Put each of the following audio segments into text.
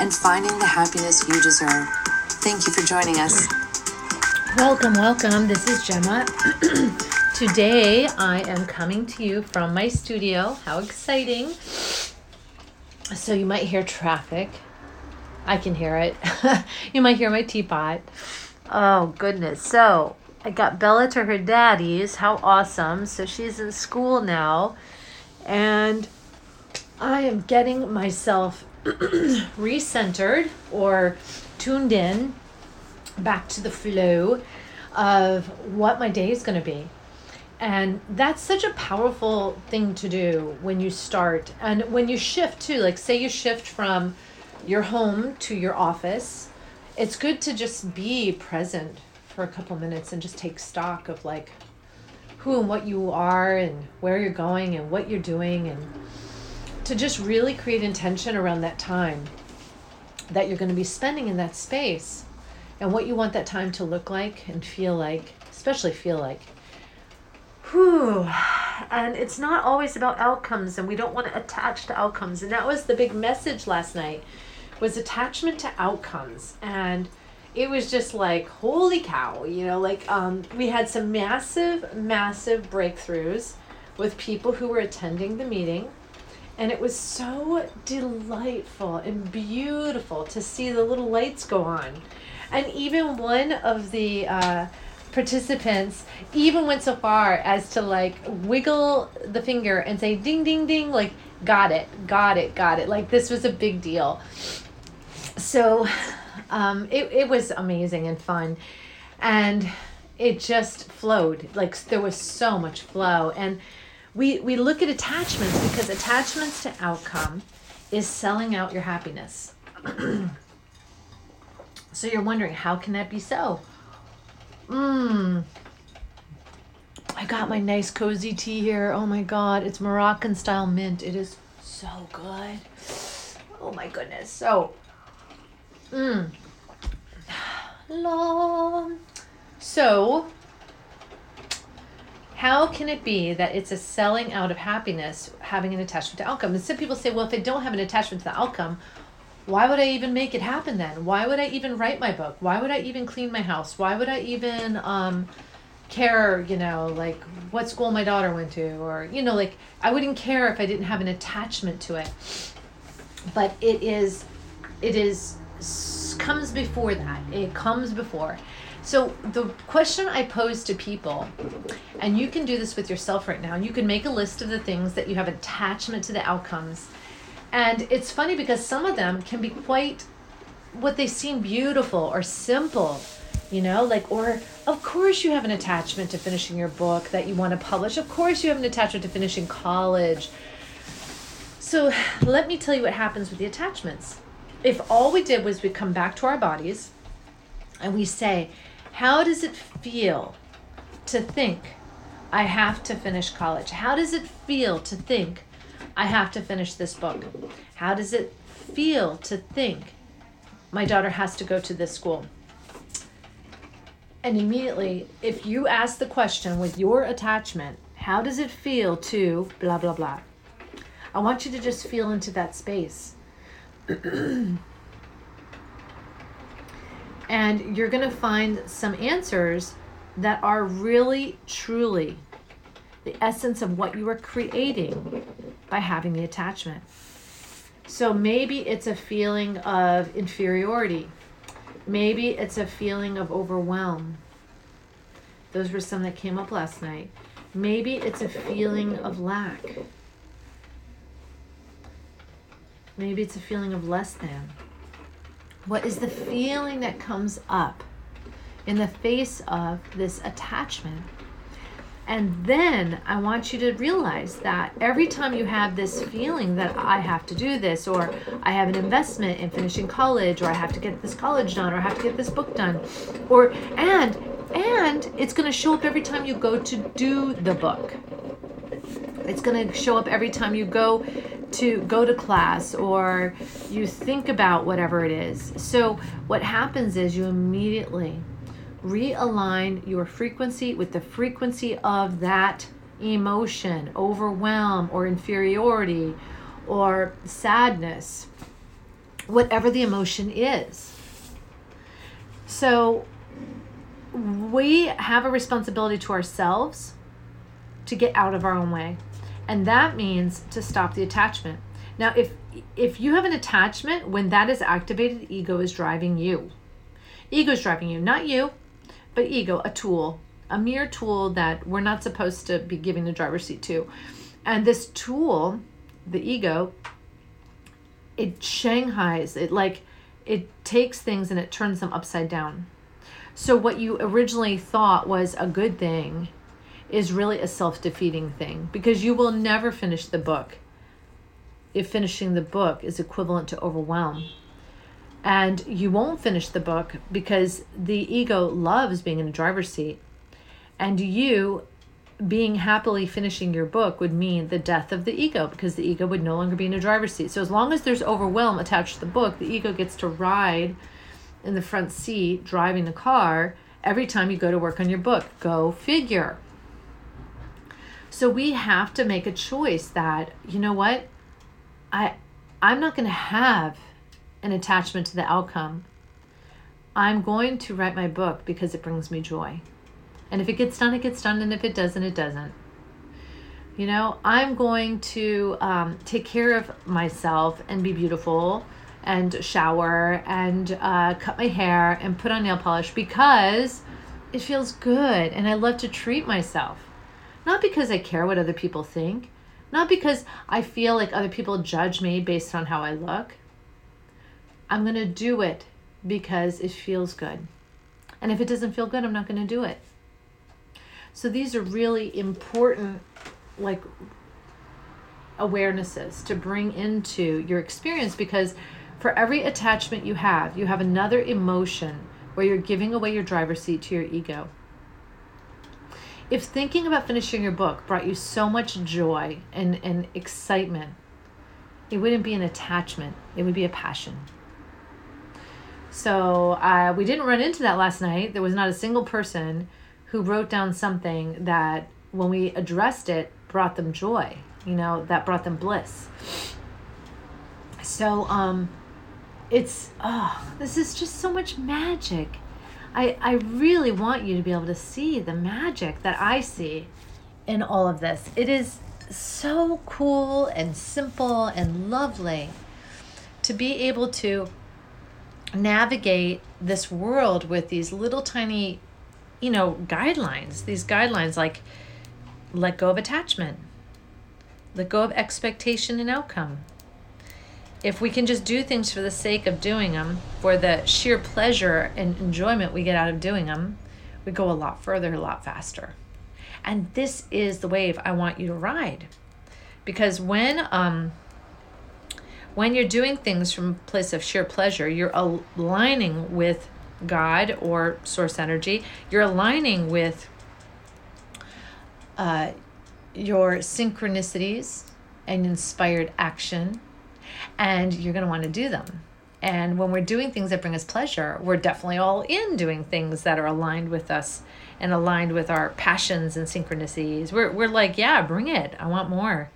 and finding the happiness you deserve. Thank you for joining us. Welcome, welcome. This is Gemma. Today I am coming to you from my studio. How exciting! So you might hear traffic. I can hear it. you might hear my teapot. Oh, goodness. So I got Bella to her daddy's. How awesome. So she's in school now. And I am getting myself recentered or tuned in back to the flow of what my day is going to be. And that's such a powerful thing to do when you start and when you shift too. Like, say you shift from your home to your office, it's good to just be present for a couple minutes and just take stock of like who and what you are and where you're going and what you're doing and to just really create intention around that time that you're going to be spending in that space and what you want that time to look like and feel like, especially feel like. Whew. And it's not always about outcomes and we don't want to attach to outcomes. And that was the big message last night was attachment to outcomes. And it was just like, holy cow, you know, like um, we had some massive, massive breakthroughs with people who were attending the meeting and it was so delightful and beautiful to see the little lights go on. And even one of the uh, participants even went so far as to like wiggle the finger and say ding ding ding like got it got it got it like this was a big deal. So um, it, it was amazing and fun. And it just flowed like there was so much flow. And we we look at attachments because attachments to outcome is selling out your happiness. so you're wondering how can that be so? Mmm. I got my nice cozy tea here. Oh my god, it's Moroccan style mint. It is so good. Oh my goodness. So, mmm. So, how can it be that it's a selling out of happiness having an attachment to outcome? And some people say, well, if I don't have an attachment to the outcome, why would I even make it happen then? Why would I even write my book? Why would I even clean my house? Why would I even um, care, you know, like what school my daughter went to? Or, you know, like I wouldn't care if I didn't have an attachment to it. But it is, it is, comes before that. It comes before. So the question I pose to people, and you can do this with yourself right now, you can make a list of the things that you have attachment to the outcomes. And it's funny because some of them can be quite what they seem beautiful or simple, you know, like, or of course you have an attachment to finishing your book that you want to publish. Of course you have an attachment to finishing college. So let me tell you what happens with the attachments. If all we did was we come back to our bodies and we say, how does it feel to think I have to finish college? How does it feel to think I have to finish this book? How does it feel to think my daughter has to go to this school? And immediately, if you ask the question with your attachment, how does it feel to blah, blah, blah? I want you to just feel into that space. And you're going to find some answers that are really, truly the essence of what you are creating by having the attachment. So maybe it's a feeling of inferiority. Maybe it's a feeling of overwhelm. Those were some that came up last night. Maybe it's a feeling of lack. Maybe it's a feeling of less than. What is the feeling that comes up in the face of this attachment? And then I want you to realize that every time you have this feeling that I have to do this, or I have an investment in finishing college, or I have to get this college done, or I have to get this book done, or and and it's going to show up every time you go to do the book. It's going to show up every time you go to go to class or you think about whatever it is. So what happens is you immediately realign your frequency with the frequency of that emotion, overwhelm or inferiority or sadness, whatever the emotion is. So we have a responsibility to ourselves to get out of our own way. And that means to stop the attachment. Now, if if you have an attachment, when that is activated, ego is driving you. Ego is driving you, not you. But ego, a tool, a mere tool that we're not supposed to be giving the driver's seat to. And this tool, the ego, it shanghais, it like it takes things and it turns them upside down. So what you originally thought was a good thing is really a self-defeating thing because you will never finish the book if finishing the book is equivalent to overwhelm. And you won't finish the book because the ego loves being in a driver's seat. And you being happily finishing your book would mean the death of the ego because the ego would no longer be in a driver's seat. So as long as there's overwhelm attached to the book the ego gets to ride in the front seat driving the car every time you go to work on your book. Go figure so we have to make a choice that you know what i i'm not going to have an attachment to the outcome. I'm going to write my book because it brings me joy. And if it gets done, it gets done. And if it doesn't, it doesn't. You know, I'm going to um, take care of myself and be beautiful and shower and uh, cut my hair and put on nail polish because it feels good and I love to treat myself. Not because I care what other people think, not because I feel like other people judge me based on how I look. I'm going to do it because it feels good. And if it doesn't feel good, I'm not going to do it. So these are really important, like, awarenesses to bring into your experience because for every attachment you have, you have another emotion where you're giving away your driver's seat to your ego. If thinking about finishing your book brought you so much joy and, and excitement, it wouldn't be an attachment, it would be a passion. So uh, we didn't run into that last night. There was not a single person who wrote down something that, when we addressed it, brought them joy. You know, that brought them bliss. So um, it's oh, this is just so much magic. I I really want you to be able to see the magic that I see in all of this. It is so cool and simple and lovely to be able to navigate this world with these little tiny, you know, guidelines. These guidelines like let go of attachment, let go of expectation and outcome. If we can just do things for the sake of doing them, for the sheer pleasure and enjoyment we get out of doing them, we go a lot further, a lot faster. And this is the wave I want you to ride. Because when um, when you're doing things from a place of sheer pleasure, you're aligning with God or source energy. You're aligning with uh, your synchronicities and inspired action, and you're going to want to do them. And when we're doing things that bring us pleasure, we're definitely all in doing things that are aligned with us and aligned with our passions and synchronicities. We're, we're like, yeah, bring it. I want more.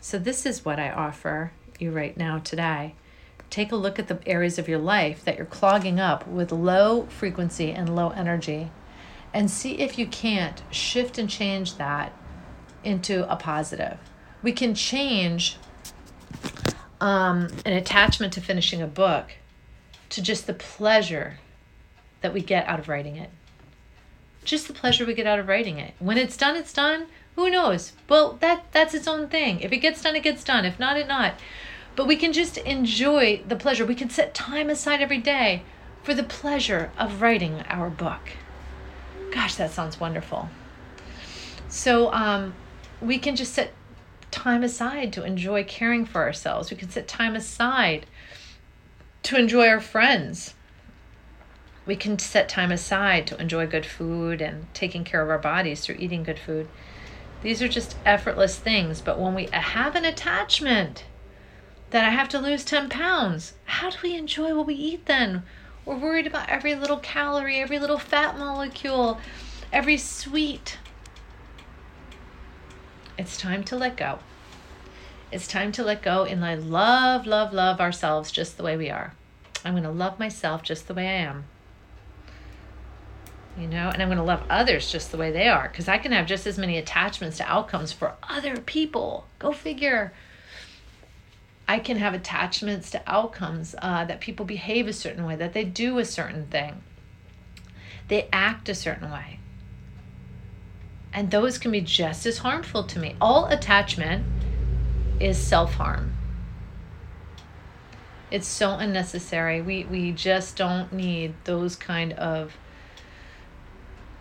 So, this is what I offer you right now today. Take a look at the areas of your life that you're clogging up with low frequency and low energy and see if you can't shift and change that into a positive. We can change um, an attachment to finishing a book to just the pleasure that we get out of writing it. Just the pleasure we get out of writing it. When it's done, it's done. Who knows? Well, that that's its own thing. If it gets done, it gets done. If not, it not. But we can just enjoy the pleasure. We can set time aside every day for the pleasure of writing our book. Gosh, that sounds wonderful. So um, we can just set time aside to enjoy caring for ourselves. We can set time aside to enjoy our friends. We can set time aside to enjoy good food and taking care of our bodies through eating good food. These are just effortless things. But when we have an attachment that I have to lose 10 pounds, how do we enjoy what we eat then? We're worried about every little calorie, every little fat molecule, every sweet. It's time to let go. It's time to let go and I love, love, love ourselves just the way we are. I'm going to love myself just the way I am. You know, and I'm going to love others just the way they are because I can have just as many attachments to outcomes for other people. Go figure. I can have attachments to outcomes uh, that people behave a certain way, that they do a certain thing, they act a certain way. And those can be just as harmful to me. All attachment is self harm. It's so unnecessary. We, we just don't need those kind of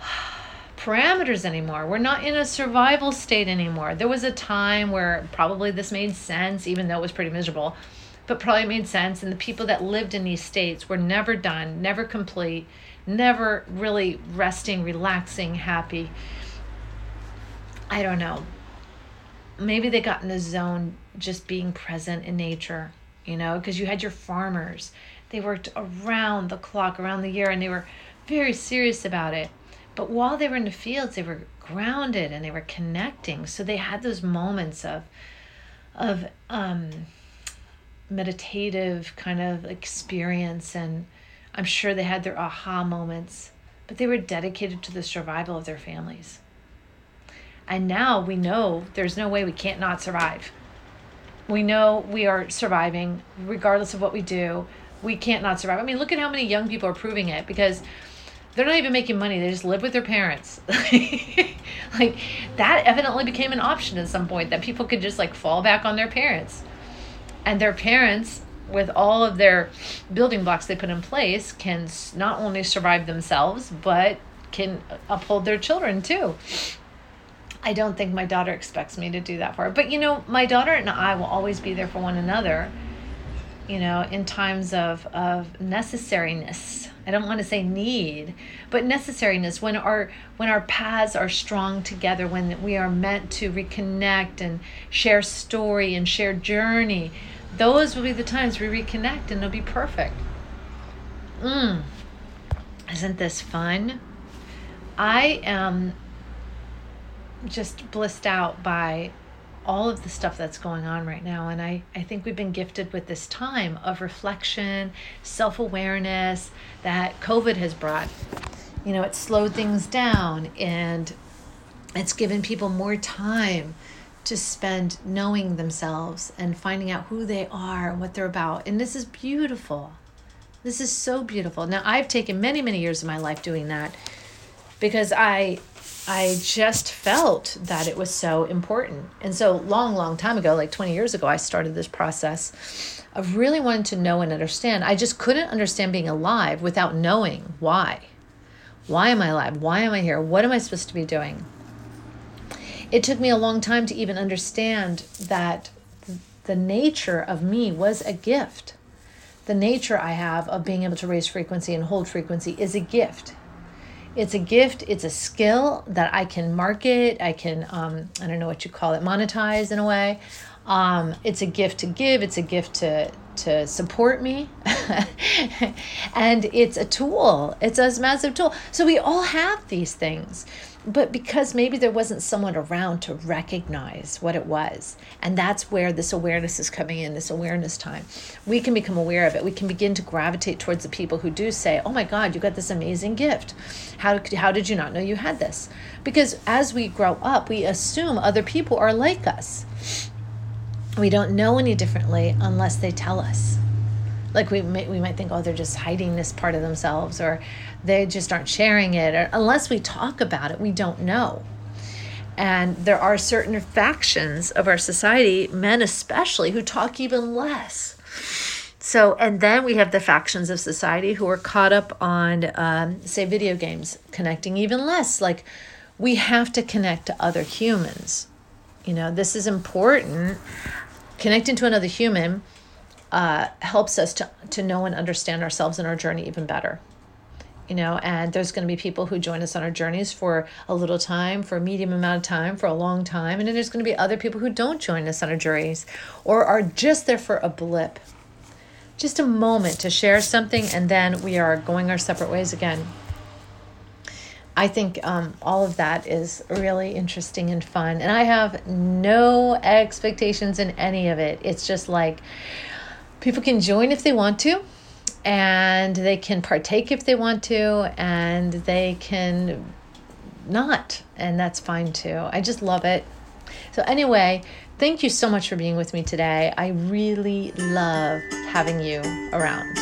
parameters anymore. We're not in a survival state anymore. There was a time where probably this made sense, even though it was pretty miserable, but probably made sense. And the people that lived in these states were never done, never complete, never really resting, relaxing, happy. I don't know. Maybe they got in the zone just being present in nature, you know, because you had your farmers. They worked around the clock, around the year, and they were very serious about it but while they were in the fields, they were grounded and they were connecting. So they had those moments of of um, meditative kind of experience, and I'm sure they had their aha moments. But they were dedicated to the survival of their families. And now we know there's no way we can't not survive. We know we are surviving regardless of what we do. We can't not survive. I mean, look at how many young people are proving it because they're not even making money they just live with their parents like that evidently became an option at some point that people could just like fall back on their parents and their parents with all of their building blocks they put in place can not only survive themselves but can uphold their children too i don't think my daughter expects me to do that for her but you know my daughter and i will always be there for one another you know in times of of necessariness I don't want to say need, but necessariness when our when our paths are strong together, when we are meant to reconnect and share story and share journey, those will be the times we reconnect and it'll be perfect. Mm. Isn't this fun? I am just blissed out by all of the stuff that's going on right now. And I, I think we've been gifted with this time of reflection, self awareness that COVID has brought. You know, it slowed things down and it's given people more time to spend knowing themselves and finding out who they are and what they're about. And this is beautiful. This is so beautiful. Now, I've taken many, many years of my life doing that because I I just felt that it was so important. And so, long, long time ago, like 20 years ago, I started this process of really wanting to know and understand. I just couldn't understand being alive without knowing why. Why am I alive? Why am I here? What am I supposed to be doing? It took me a long time to even understand that the nature of me was a gift. The nature I have of being able to raise frequency and hold frequency is a gift it's a gift it's a skill that i can market i can um, i don't know what you call it monetize in a way. Um, it's a gift to give it's a gift to to support me. And it's a tool it's a massive tool. So we all have these things but because maybe there wasn't someone around to recognize what it was and that's where this awareness is coming in this awareness time. We can become aware of it. We can begin to gravitate towards the people who do say oh my god you got this amazing gift. How, how did you not know you had this? Because as we grow up we assume other people are like us. We don't know any differently unless they tell us like we may, we might think oh they're just hiding this part of themselves or they just aren't sharing it or unless we talk about it we don't know and there are certain factions of our society men especially who talk even less so and then we have the factions of society who are caught up on um, say video games connecting even less like we have to connect to other humans. You know, this is important. Connecting to another human uh, helps us to, to know and understand ourselves and our journey even better you know and there's going to be people who join us on our journeys for a little time for a medium amount of time for a long time and then there's going to be other people who don't join us on our journeys or are just there for a blip just a moment to share something and then we are going our separate ways again I think um, all of that is really interesting and fun. And I have no expectations in any of it. It's just like people can join if they want to and they can partake if they want to, and they can not, and that's fine too. I just love it. So, anyway, thank you so much for being with me today. I really love having you around.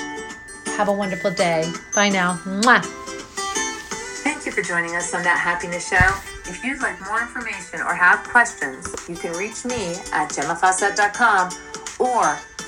Have a wonderful day. Bye now. Mwah. Thank you for joining us on That Happiness Show. If you'd like more information or have questions, you can reach me at gemmafawcett.com or